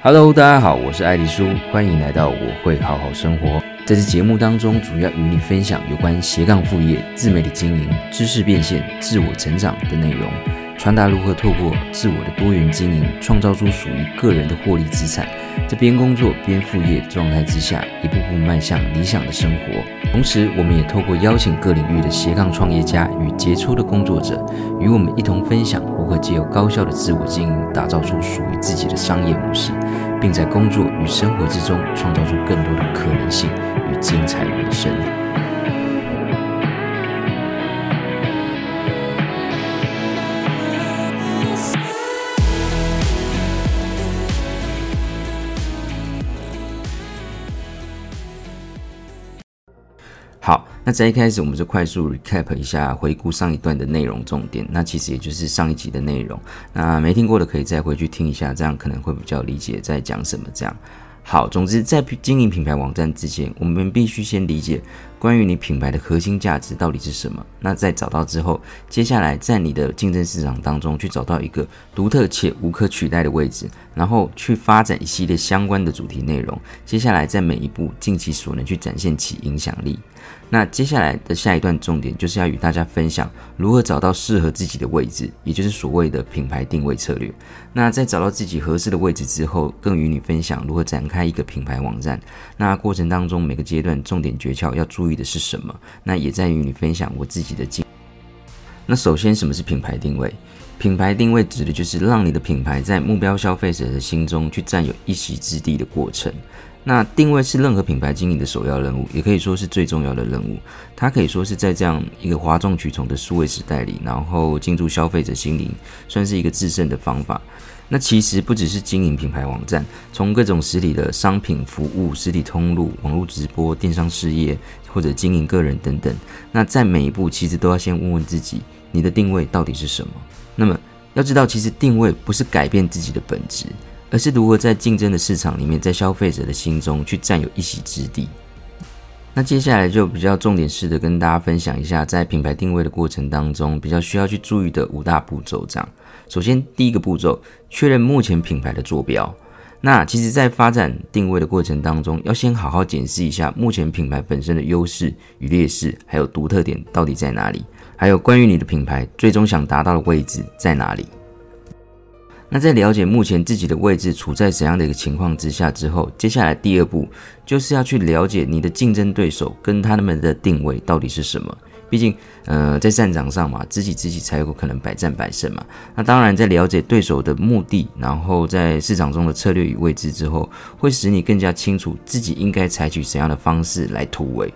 Hello，大家好，我是爱丽舒，欢迎来到我会好好生活。在这节目当中，主要与你分享有关斜杠副业、自媒体经营、知识变现、自我成长的内容，传达如何透过自我的多元经营，创造出属于个人的获利资产。在边工作边副业状态之下，一步步迈向理想的生活。同时，我们也透过邀请各领域的斜杠创业家与杰出的工作者，与我们一同分享如何借由高效的自我经营，打造出属于自己的商业模式。并在工作与生活之中创造出更多的可能性与精彩人生。好，那在一开始，我们就快速 recap 一下，回顾上一段的内容重点。那其实也就是上一集的内容。那没听过的可以再回去听一下，这样可能会比较理解在讲什么。这样。好，总之在经营品牌网站之前，我们必须先理解关于你品牌的核心价值到底是什么。那在找到之后，接下来在你的竞争市场当中去找到一个独特且无可取代的位置，然后去发展一系列相关的主题内容。接下来在每一步尽其所能去展现其影响力。那接下来的下一段重点就是要与大家分享如何找到适合自己的位置，也就是所谓的品牌定位策略。那在找到自己合适的位置之后，更与你分享如何展开一个品牌网站。那过程当中每个阶段重点诀窍要注意的是什么？那也在与你分享我自己的经。那首先，什么是品牌定位？品牌定位指的就是让你的品牌在目标消费者的心中去占有一席之地的过程。那定位是任何品牌经营的首要任务，也可以说是最重要的任务。它可以说是在这样一个哗众取宠的数位时代里，然后进入消费者心灵，算是一个制胜的方法。那其实不只是经营品牌网站，从各种实体的商品服务、实体通路、网络直播、电商事业，或者经营个人等等，那在每一步其实都要先问问自己，你的定位到底是什么？那么要知道，其实定位不是改变自己的本质。而是如何在竞争的市场里面，在消费者的心中去占有一席之地。那接下来就比较重点式的跟大家分享一下，在品牌定位的过程当中，比较需要去注意的五大步骤。这样，首先第一个步骤，确认目前品牌的坐标。那其实，在发展定位的过程当中，要先好好检视一下目前品牌本身的优势与劣势，还有独特点到底在哪里，还有关于你的品牌最终想达到的位置在哪里。那在了解目前自己的位置处在怎样的一个情况之下之后，接下来第二步就是要去了解你的竞争对手跟他们的定位到底是什么。毕竟，呃，在战场上嘛，知己知彼才有可能百战百胜嘛。那当然，在了解对手的目的，然后在市场中的策略与位置之后，会使你更加清楚自己应该采取怎样的方式来突围。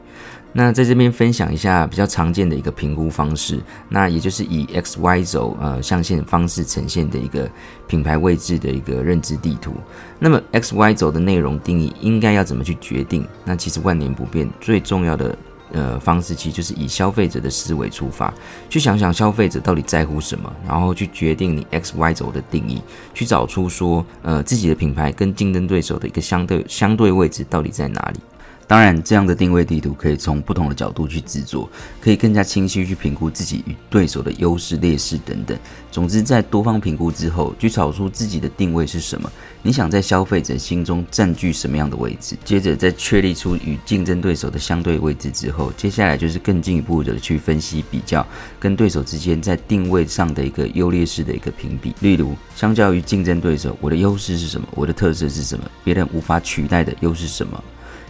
那在这边分享一下比较常见的一个评估方式，那也就是以 X Y 轴呃象限方式呈现的一个品牌位置的一个认知地图。那么 X Y 轴的内容定义应该要怎么去决定？那其实万年不变，最重要的呃方式其实就是以消费者的思维出发，去想想消费者到底在乎什么，然后去决定你 X Y 轴的定义，去找出说呃自己的品牌跟竞争对手的一个相对相对位置到底在哪里。当然，这样的定位地图可以从不同的角度去制作，可以更加清晰去评估自己与对手的优势、劣势等等。总之，在多方评估之后，去找出自己的定位是什么，你想在消费者心中占据什么样的位置。接着，在确立出与竞争对手的相对位置之后，接下来就是更进一步的去分析比较，跟对手之间在定位上的一个优劣势的一个评比。例如，相较于竞争对手，我的优势是什么？我的特色是什么？别人无法取代的又是什么？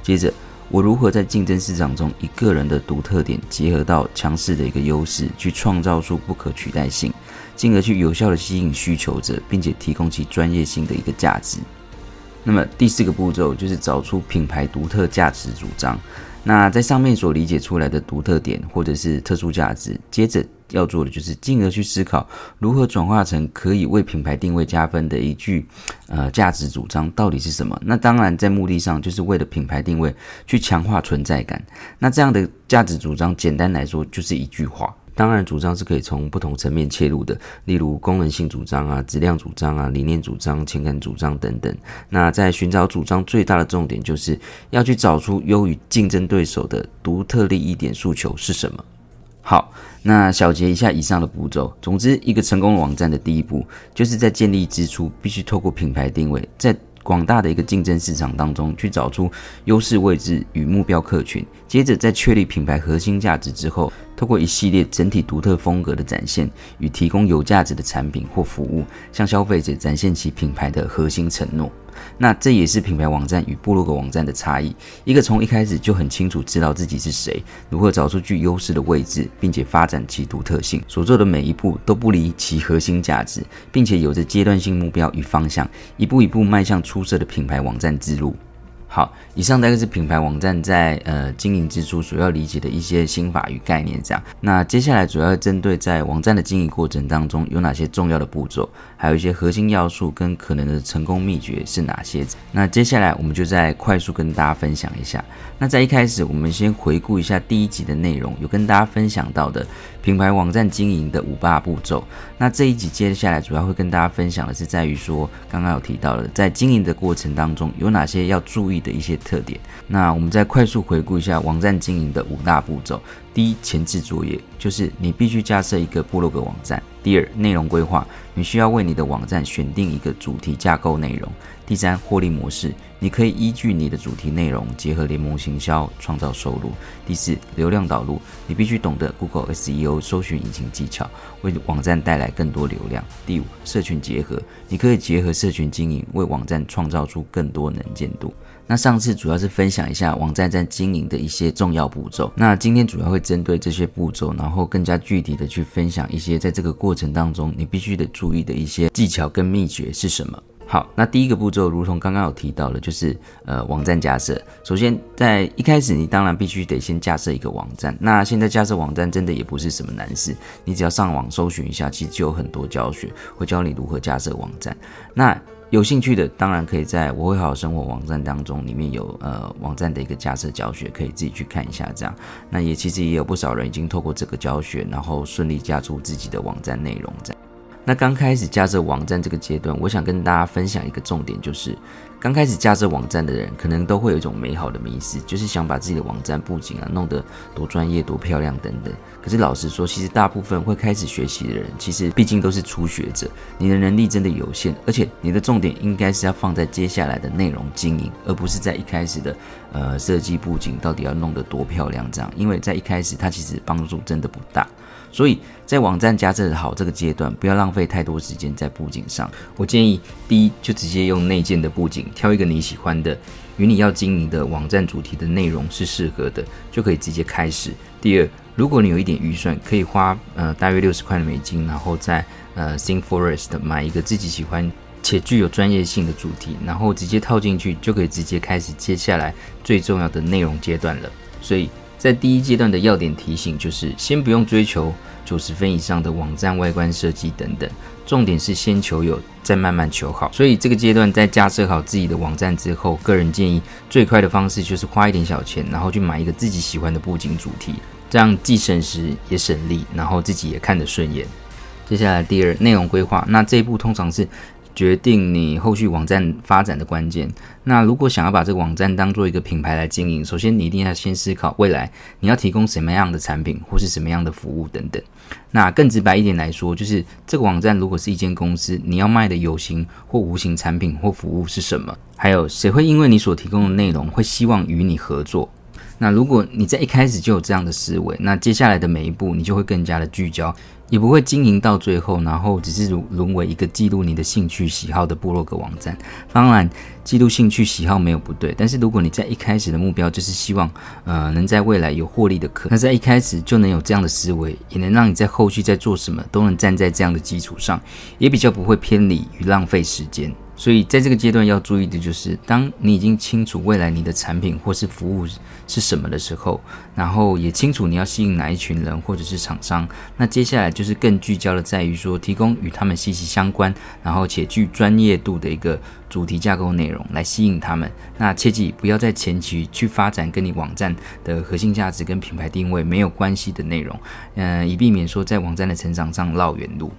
接着。我如何在竞争市场中以个人的独特点结合到强势的一个优势，去创造出不可取代性，进而去有效的吸引需求者，并且提供其专业性的一个价值。那么第四个步骤就是找出品牌独特价值主张。那在上面所理解出来的独特点或者是特殊价值，接着要做的就是进而去思考如何转化成可以为品牌定位加分的一句呃价值主张到底是什么？那当然在目的上就是为了品牌定位去强化存在感。那这样的价值主张简单来说就是一句话。当然，主张是可以从不同层面切入的，例如功能性主张啊、质量主张啊、理念主张、情感主张等等。那在寻找主张最大的重点，就是要去找出优于竞争对手的独特利益点诉求是什么。好，那小结一下以上的步骤。总之，一个成功网站的第一步，就是在建立之初必须透过品牌定位，在广大的一个竞争市场当中去找出优势位置与目标客群，接着在确立品牌核心价值之后，透过一系列整体独特风格的展现与提供有价值的产品或服务，向消费者展现其品牌的核心承诺。那这也是品牌网站与部落格网站的差异。一个从一开始就很清楚知道自己是谁，如何找出具优势的位置，并且发展其独特性，所做的每一步都不离其核心价值，并且有着阶段性目标与方向，一步一步迈向出色的品牌网站之路。好，以上大概是品牌网站在呃经营之初所要理解的一些心法与概念。这样，那接下来主要针对在网站的经营过程当中有哪些重要的步骤，还有一些核心要素跟可能的成功秘诀是哪些？那接下来我们就再快速跟大家分享一下。那在一开始，我们先回顾一下第一集的内容，有跟大家分享到的品牌网站经营的五大步骤。那这一集接下来主要会跟大家分享的是在于说，刚刚有提到的，在经营的过程当中有哪些要注意的一些特点。那我们再快速回顾一下网站经营的五大步骤。第一，前置作业，就是你必须架设一个部落格网站。第二，内容规划，你需要为你的网站选定一个主题架构内容。第三，获利模式，你可以依据你的主题内容，结合联盟行销，创造收入。第四，流量导入，你必须懂得 Google SEO 搜寻引擎技巧，为网站带来更多流量。第五，社群结合，你可以结合社群经营，为网站创造出更多能见度。那上次主要是分享一下网站在经营的一些重要步骤，那今天主要会针对这些步骤，然后更加具体的去分享一些在这个过程当中你必须得注意的一些技巧跟秘诀是什么。好，那第一个步骤，如同刚刚有提到的，就是呃网站架设。首先在一开始，你当然必须得先架设一个网站。那现在架设网站真的也不是什么难事，你只要上网搜寻一下，其实就有很多教学会教你如何架设网站。那有兴趣的，当然可以在我会好好生活网站当中，里面有呃网站的一个架设教学，可以自己去看一下。这样，那也其实也有不少人已经透过这个教学，然后顺利架出自己的网站内容。这样，那刚开始架设网站这个阶段，我想跟大家分享一个重点，就是。刚开始架设网站的人，可能都会有一种美好的迷思，就是想把自己的网站布景啊弄得多专业、多漂亮等等。可是老实说，其实大部分会开始学习的人，其实毕竟都是初学者，你的能力真的有限，而且你的重点应该是要放在接下来的内容经营，而不是在一开始的呃设计布景到底要弄得多漂亮这样，因为在一开始它其实帮助真的不大。所以在网站架设好这个阶段，不要浪费太多时间在布景上。我建议，第一就直接用内建的布景，挑一个你喜欢的、与你要经营的网站主题的内容是适合的，就可以直接开始。第二，如果你有一点预算，可以花呃大约六十块的美金，然后在呃 ThemeForest 买一个自己喜欢且具有专业性的主题，然后直接套进去，就可以直接开始接下来最重要的内容阶段了。所以。在第一阶段的要点提醒就是，先不用追求九十分以上的网站外观设计等等，重点是先求有，再慢慢求好。所以这个阶段在架设好自己的网站之后，个人建议最快的方式就是花一点小钱，然后去买一个自己喜欢的布景主题，这样既省时也省力，然后自己也看得顺眼。接下来第二，内容规划，那这一步通常是。决定你后续网站发展的关键。那如果想要把这个网站当做一个品牌来经营，首先你一定要先思考未来你要提供什么样的产品或是什么样的服务等等。那更直白一点来说，就是这个网站如果是一间公司，你要卖的有形或无形产品或服务是什么？还有谁会因为你所提供的内容会希望与你合作？那如果你在一开始就有这样的思维，那接下来的每一步你就会更加的聚焦。也不会经营到最后，然后只是沦沦为一个记录你的兴趣喜好的部落格网站。当然，记录兴趣喜好没有不对，但是如果你在一开始的目标就是希望，呃，能在未来有获利的可能，那在一开始就能有这样的思维，也能让你在后续在做什么都能站在这样的基础上，也比较不会偏离与浪费时间。所以，在这个阶段要注意的就是，当你已经清楚未来你的产品或是服务是什么的时候，然后也清楚你要吸引哪一群人或者是厂商，那接下来就是更聚焦的在于说，提供与他们息息相关，然后且具专业度的一个主题架构内容来吸引他们。那切记不要在前期去发展跟你网站的核心价值跟品牌定位没有关系的内容，嗯、以避免说在网站的成长上绕远路。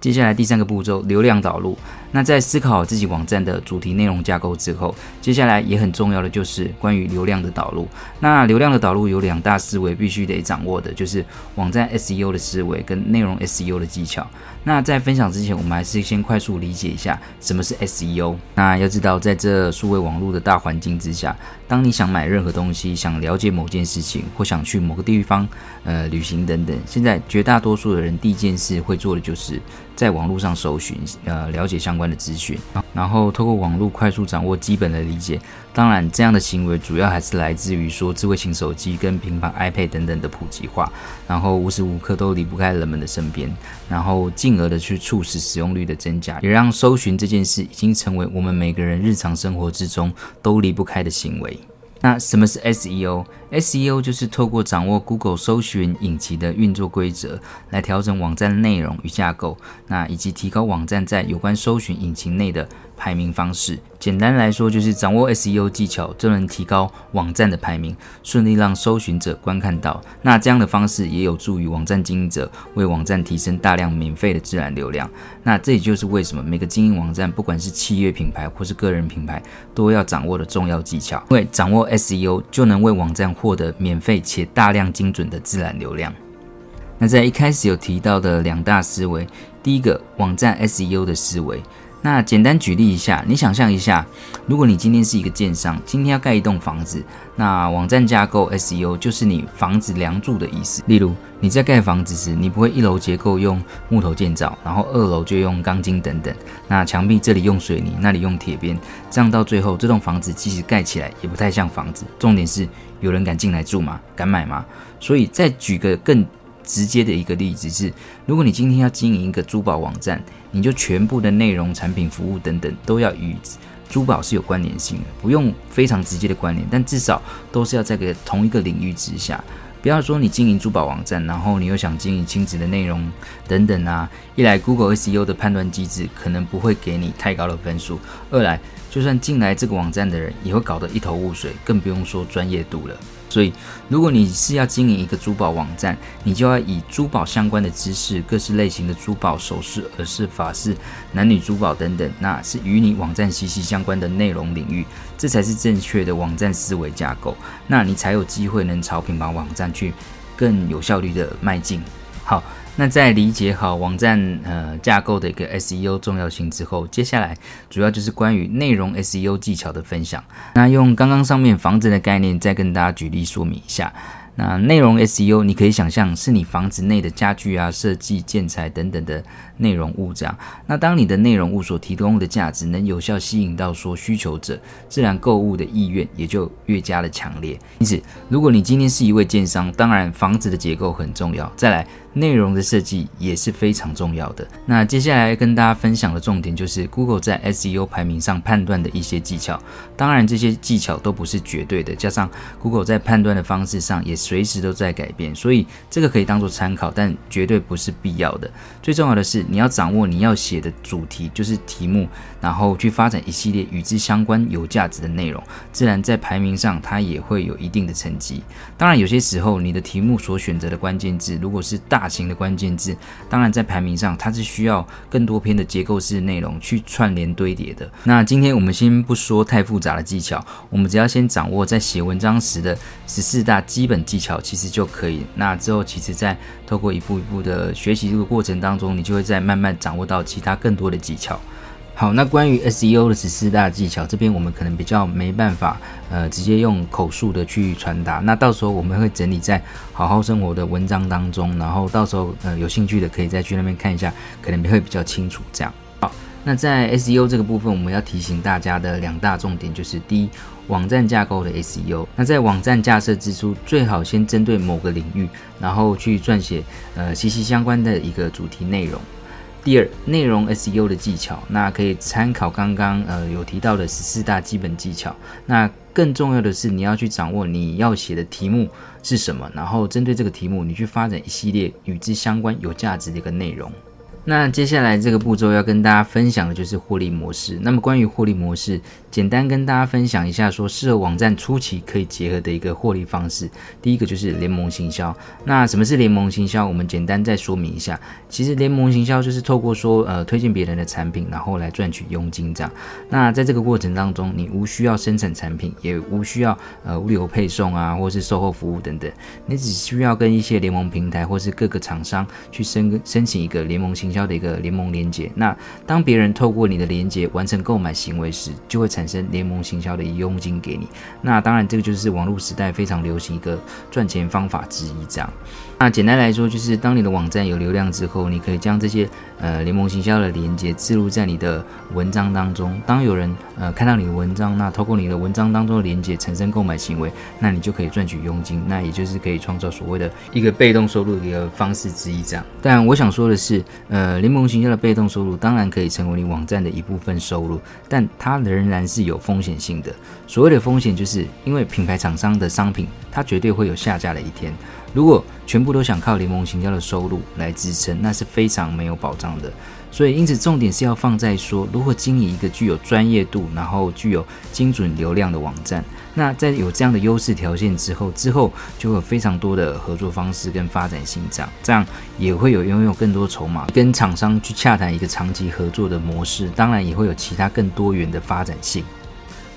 接下来第三个步骤，流量导入。那在思考好自己网站的主题内容架构之后，接下来也很重要的就是关于流量的导入。那流量的导入有两大思维必须得掌握的，就是网站 SEO 的思维跟内容 SEO 的技巧。那在分享之前，我们还是先快速理解一下什么是 SEO。那要知道，在这数位网络的大环境之下，当你想买任何东西、想了解某件事情或想去某个地方呃旅行等等，现在绝大多数的人第一件事会做的就是。在网络上搜寻，呃，了解相关的资讯，然后透过网络快速掌握基本的理解。当然，这样的行为主要还是来自于说智慧型手机跟平板、iPad 等等的普及化，然后无时无刻都离不开人们的身边，然后进而的去促使使用率的增加，也让搜寻这件事已经成为我们每个人日常生活之中都离不开的行为。那什么是 SEO？SEO 就是透过掌握 Google 搜寻引擎的运作规则，来调整网站内容与架构，那以及提高网站在有关搜寻引擎内的排名方式，简单来说就是掌握 SEO 技巧，就能提高网站的排名，顺利让搜寻者观看到。那这样的方式也有助于网站经营者为网站提升大量免费的自然流量。那这也就是为什么每个经营网站，不管是企业品牌或是个人品牌，都要掌握的重要技巧。因为掌握 SEO 就能为网站获得免费且大量精准的自然流量。那在一开始有提到的两大思维，第一个网站 SEO 的思维。那简单举例一下，你想象一下，如果你今天是一个建商，今天要盖一栋房子，那网站架构 SEO 就是你房子梁柱的意思。例如你在盖房子时，你不会一楼结构用木头建造，然后二楼就用钢筋等等，那墙壁这里用水泥，那里用铁边，这样到最后这栋房子即使盖起来也不太像房子。重点是有人敢进来住吗？敢买吗？所以再举个更直接的一个例子是，如果你今天要经营一个珠宝网站，你就全部的内容、产品、服务等等都要与珠宝是有关联性的，不用非常直接的关联，但至少都是要在个同一个领域之下。不要说你经营珠宝网站，然后你又想经营亲子的内容等等啊，一来 Google SEO 的判断机制可能不会给你太高的分数，二来就算进来这个网站的人也会搞得一头雾水，更不用说专业度了。所以，如果你是要经营一个珠宝网站，你就要以珠宝相关的知识、各式类型的珠宝首饰、耳饰、发饰、男女珠宝等等，那是与你网站息息相关的内容领域，这才是正确的网站思维架构，那你才有机会能朝品牌网站去更有效率的迈进。好。那在理解好网站呃架构的一个 SEO 重要性之后，接下来主要就是关于内容 SEO 技巧的分享。那用刚刚上面房子的概念，再跟大家举例说明一下。那内容 SEO，你可以想象是你房子内的家具啊、设计、建材等等的内容物这样。那当你的内容物所提供的价值能有效吸引到说需求者，自然购物的意愿也就越加的强烈。因此，如果你今天是一位建商，当然房子的结构很重要。再来。内容的设计也是非常重要的。那接下来跟大家分享的重点就是 Google 在 SEO 排名上判断的一些技巧。当然，这些技巧都不是绝对的，加上 Google 在判断的方式上也随时都在改变，所以这个可以当做参考，但绝对不是必要的。最重要的是，你要掌握你要写的主题，就是题目，然后去发展一系列与之相关、有价值的内容，自然在排名上它也会有一定的成绩。当然，有些时候你的题目所选择的关键字，如果是大大型的关键字，当然在排名上，它是需要更多篇的结构式内容去串联堆叠的。那今天我们先不说太复杂的技巧，我们只要先掌握在写文章时的十四大基本技巧，其实就可以。那之后，其实在透过一步一步的学习这个过程当中，你就会在慢慢掌握到其他更多的技巧。好，那关于 SEO 的十四大技巧，这边我们可能比较没办法，呃，直接用口述的去传达。那到时候我们会整理在好好生活的文章当中，然后到时候呃有兴趣的可以再去那边看一下，可能会比较清楚。这样，好，那在 SEO 这个部分，我们要提醒大家的两大重点就是：第一，网站架构的 SEO。那在网站架设之初，最好先针对某个领域，然后去撰写呃息息相关的一个主题内容。第二，内容 SEO 的技巧，那可以参考刚刚呃有提到的十四大基本技巧。那更重要的是，你要去掌握你要写的题目是什么，然后针对这个题目，你去发展一系列与之相关、有价值的一个内容。那接下来这个步骤要跟大家分享的就是获利模式。那么关于获利模式，简单跟大家分享一下，说适合网站初期可以结合的一个获利方式。第一个就是联盟行销。那什么是联盟行销？我们简单再说明一下。其实联盟行销就是透过说呃推荐别人的产品，然后来赚取佣金这样。那在这个过程当中，你无需要生产产品，也无需要呃物流配送啊，或是售后服务等等，你只需要跟一些联盟平台或是各个厂商去申申请一个联盟行销的一个联盟连接，那当别人透过你的连接完成购买行为时，就会产产生联盟行销的佣金给你。那当然，这个就是网络时代非常流行一个赚钱方法之一。这样，那简单来说，就是当你的网站有流量之后，你可以将这些呃联盟行销的连接置入在你的文章当中。当有人呃看到你的文章，那透过你的文章当中的连接产生购买行为，那你就可以赚取佣金。那也就是可以创造所谓的一个被动收入的一个方式之一。这样，但我想说的是。呃，联盟行销的被动收入当然可以成为你网站的一部分收入，但它仍然是有风险性的。所谓的风险，就是因为品牌厂商的商品，它绝对会有下架的一天。如果全部都想靠联盟行销的收入来支撑，那是非常没有保障的。所以，因此重点是要放在说，如何经营一个具有专业度，然后具有精准流量的网站。那在有这样的优势条件之后，之后就会有非常多的合作方式跟发展性，这样这样也会有拥有更多筹码，跟厂商去洽谈一个长期合作的模式。当然，也会有其他更多元的发展性。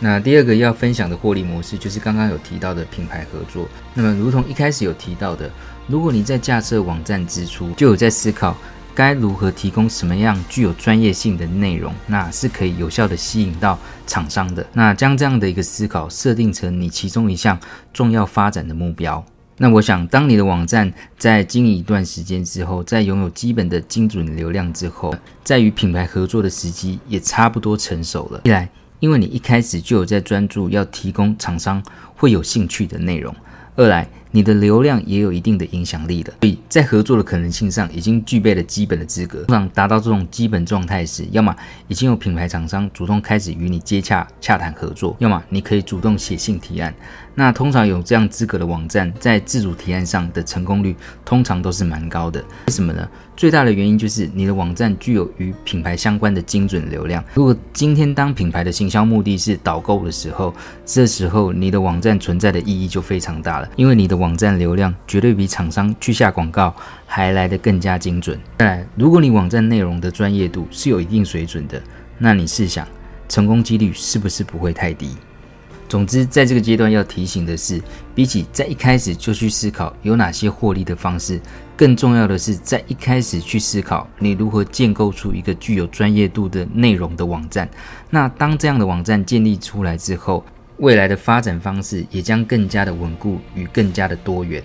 那第二个要分享的获利模式，就是刚刚有提到的品牌合作。那么，如同一开始有提到的，如果你在架设网站之初就有在思考。该如何提供什么样具有专业性的内容，那是可以有效地吸引到厂商的。那将这样的一个思考设定成你其中一项重要发展的目标。那我想，当你的网站在经营一段时间之后，在拥有基本的精准流量之后，在与品牌合作的时机也差不多成熟了。一来，因为你一开始就有在专注要提供厂商会有兴趣的内容；二来，你的流量也有一定的影响力的，所以在合作的可能性上已经具备了基本的资格。通常达到这种基本状态时，要么已经有品牌厂商主动开始与你接洽洽谈合作，要么你可以主动写信提案。那通常有这样资格的网站，在自主提案上的成功率通常都是蛮高的。为什么呢？最大的原因就是你的网站具有与品牌相关的精准流量。如果今天当品牌的行销目的是导购的时候，这时候你的网站存在的意义就非常大了，因为你的网站流量绝对比厂商去下广告还来得更加精准。再来，如果你网站内容的专业度是有一定水准的，那你试想，成功几率是不是不会太低？总之，在这个阶段要提醒的是，比起在一开始就去思考有哪些获利的方式，更重要的是在一开始去思考你如何建构出一个具有专业度的内容的网站。那当这样的网站建立出来之后，未来的发展方式也将更加的稳固与更加的多元。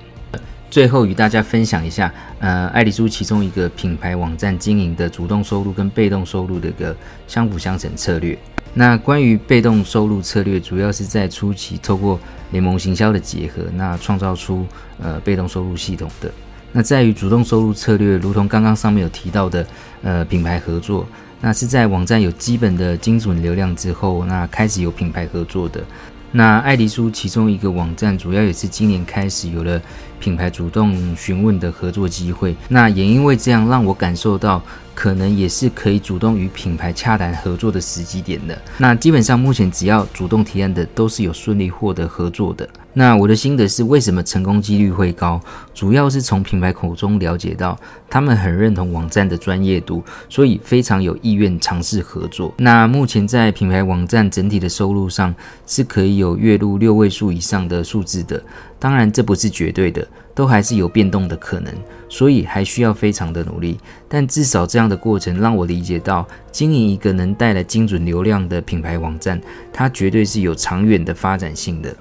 最后与大家分享一下，呃，爱丽丝其中一个品牌网站经营的主动收入跟被动收入的一个相辅相成策略。那关于被动收入策略，主要是在初期透过联盟行销的结合，那创造出呃被动收入系统的。那在于主动收入策略，如同刚刚上面有提到的，呃品牌合作，那是在网站有基本的精准流量之后，那开始有品牌合作的。那爱丽丝其中一个网站，主要也是今年开始有了品牌主动询问的合作机会。那也因为这样，让我感受到。可能也是可以主动与品牌洽谈合作的时机点的。那基本上目前只要主动提案的，都是有顺利获得合作的。那我的心得是，为什么成功几率会高？主要是从品牌口中了解到，他们很认同网站的专业度，所以非常有意愿尝试合作。那目前在品牌网站整体的收入上，是可以有月入六位数以上的数字的。当然，这不是绝对的，都还是有变动的可能，所以还需要非常的努力。但至少这样的过程让我理解到，经营一个能带来精准流量的品牌网站，它绝对是有长远的发展性的。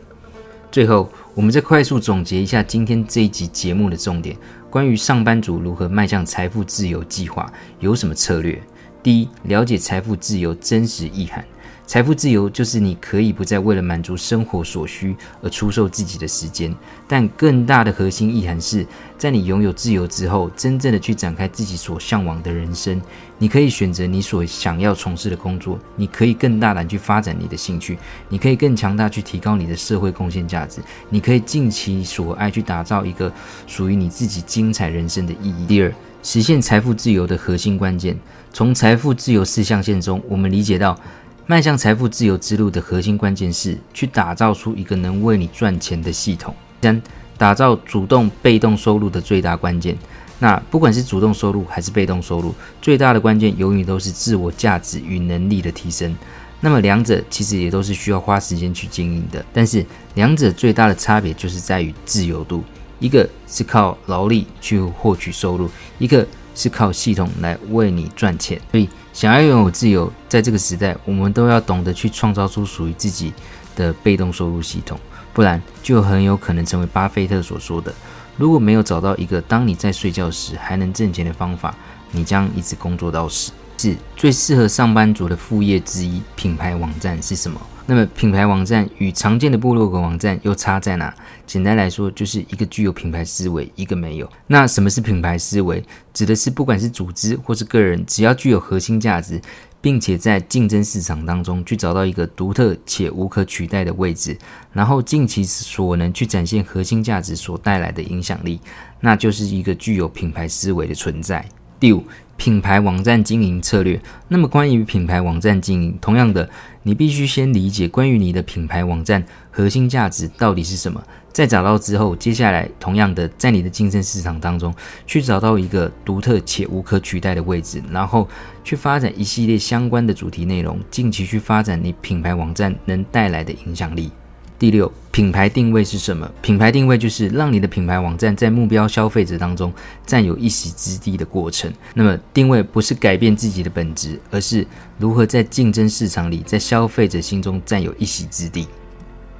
最后，我们再快速总结一下今天这一集节目的重点：关于上班族如何迈向财富自由计划，有什么策略？第一，了解财富自由真实意涵。财富自由就是你可以不再为了满足生活所需而出售自己的时间，但更大的核心意涵是在你拥有自由之后，真正的去展开自己所向往的人生。你可以选择你所想要从事的工作，你可以更大胆去发展你的兴趣，你可以更强大去提高你的社会贡献价值，你可以尽其所爱去打造一个属于你自己精彩人生的意义。第二。实现财富自由的核心关键。从财富自由四象限中，我们理解到，迈向财富自由之路的核心关键是去打造出一个能为你赚钱的系统。三、打造主动、被动收入的最大关键。那不管是主动收入还是被动收入，最大的关键永远都是自我价值与能力的提升。那么两者其实也都是需要花时间去经营的，但是两者最大的差别就是在于自由度，一个是靠劳力去获取收入，一个是靠系统来为你赚钱。所以想要拥有自由，在这个时代，我们都要懂得去创造出属于自己的被动收入系统，不然就很有可能成为巴菲特所说的：如果没有找到一个当你在睡觉时还能挣钱的方法，你将一直工作到死。四最适合上班族的副业之一。品牌网站是什么？那么品牌网站与常见的部落格网站又差在哪？简单来说，就是一个具有品牌思维，一个没有。那什么是品牌思维？指的是不管是组织或是个人，只要具有核心价值，并且在竞争市场当中去找到一个独特且无可取代的位置，然后尽其所能去展现核心价值所带来的影响力，那就是一个具有品牌思维的存在。第五。品牌网站经营策略。那么，关于品牌网站经营，同样的，你必须先理解关于你的品牌网站核心价值到底是什么。再找到之后，接下来同样的，在你的竞争市场当中去找到一个独特且无可取代的位置，然后去发展一系列相关的主题内容，近期去发展你品牌网站能带来的影响力。第六，品牌定位是什么？品牌定位就是让你的品牌网站在目标消费者当中占有一席之地的过程。那么，定位不是改变自己的本质，而是如何在竞争市场里，在消费者心中占有一席之地。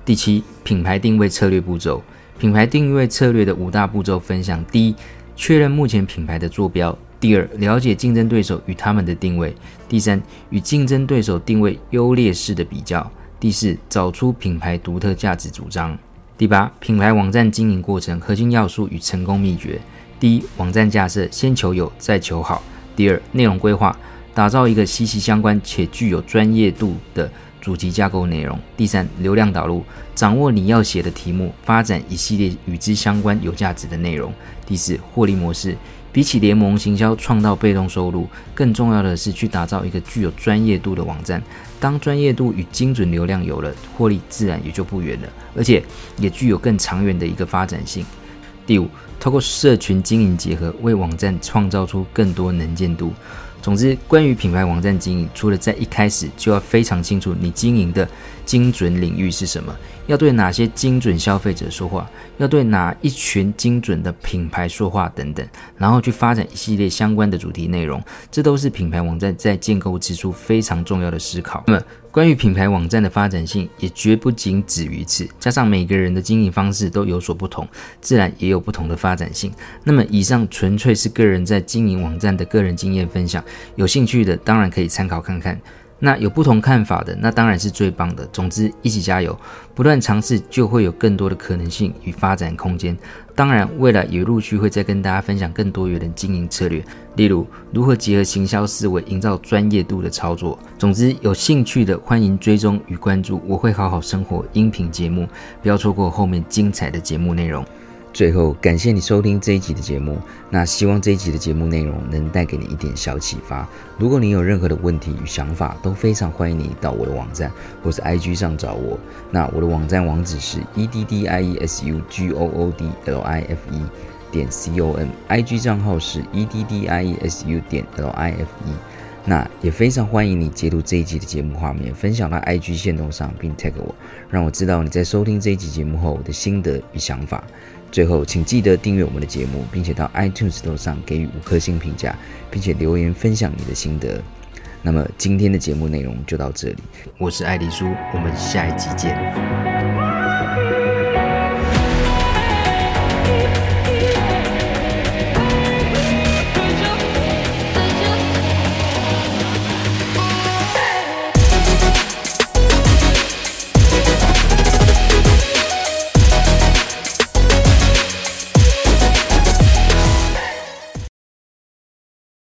第七，品牌定位策略步骤。品牌定位策略的五大步骤分享：第一，确认目前品牌的坐标；第二，了解竞争对手与他们的定位；第三，与竞争对手定位优劣势的比较。第四，找出品牌独特价值主张。第八，品牌网站经营过程核心要素与成功秘诀。第一，网站架设，先求有，再求好。第二，内容规划，打造一个息息相关且具有专业度的主题架构内容。第三，流量导入，掌握你要写的题目，发展一系列与之相关有价值的内容。第四，获利模式。比起联盟行销创造被动收入，更重要的是去打造一个具有专业度的网站。当专业度与精准流量有了，获利自然也就不远了，而且也具有更长远的一个发展性。第五，透过社群经营结合，为网站创造出更多能见度。总之，关于品牌网站经营，除了在一开始就要非常清楚你经营的精准领域是什么，要对哪些精准消费者说话，要对哪一群精准的品牌说话等等，然后去发展一系列相关的主题内容，这都是品牌网站在建构之初非常重要的思考。那么，关于品牌网站的发展性，也绝不仅止于此。加上每个人的经营方式都有所不同，自然也有不同的发展性。那么，以上纯粹是个人在经营网站的个人经验分享，有兴趣的当然可以参考看看。那有不同看法的，那当然是最棒的。总之，一起加油，不断尝试，就会有更多的可能性与发展空间。当然，未来也陆续会再跟大家分享更多元的经营策略，例如如何结合行销思维，营造专业度的操作。总之，有兴趣的欢迎追踪与关注，我会好好生活音频节目，不要错过后面精彩的节目内容。最后，感谢你收听这一集的节目。那希望这一集的节目内容能带给你一点小启发。如果你有任何的问题与想法，都非常欢迎你到我的网站或是 IG 上找我。那我的网站网址是 e d d i e s u g o o d l i f e 点 c o m，IG 账号是 e d d i e s u 点 l i f e。那也非常欢迎你截图这一集的节目画面，分享到 IG 线动上，并 tag 我，让我知道你在收听这一集节目后的心得与想法。最后，请记得订阅我们的节目，并且到 iTunes Store 上给予五颗星评价，并且留言分享你的心得。那么，今天的节目内容就到这里，我是艾迪叔，我们下一集见。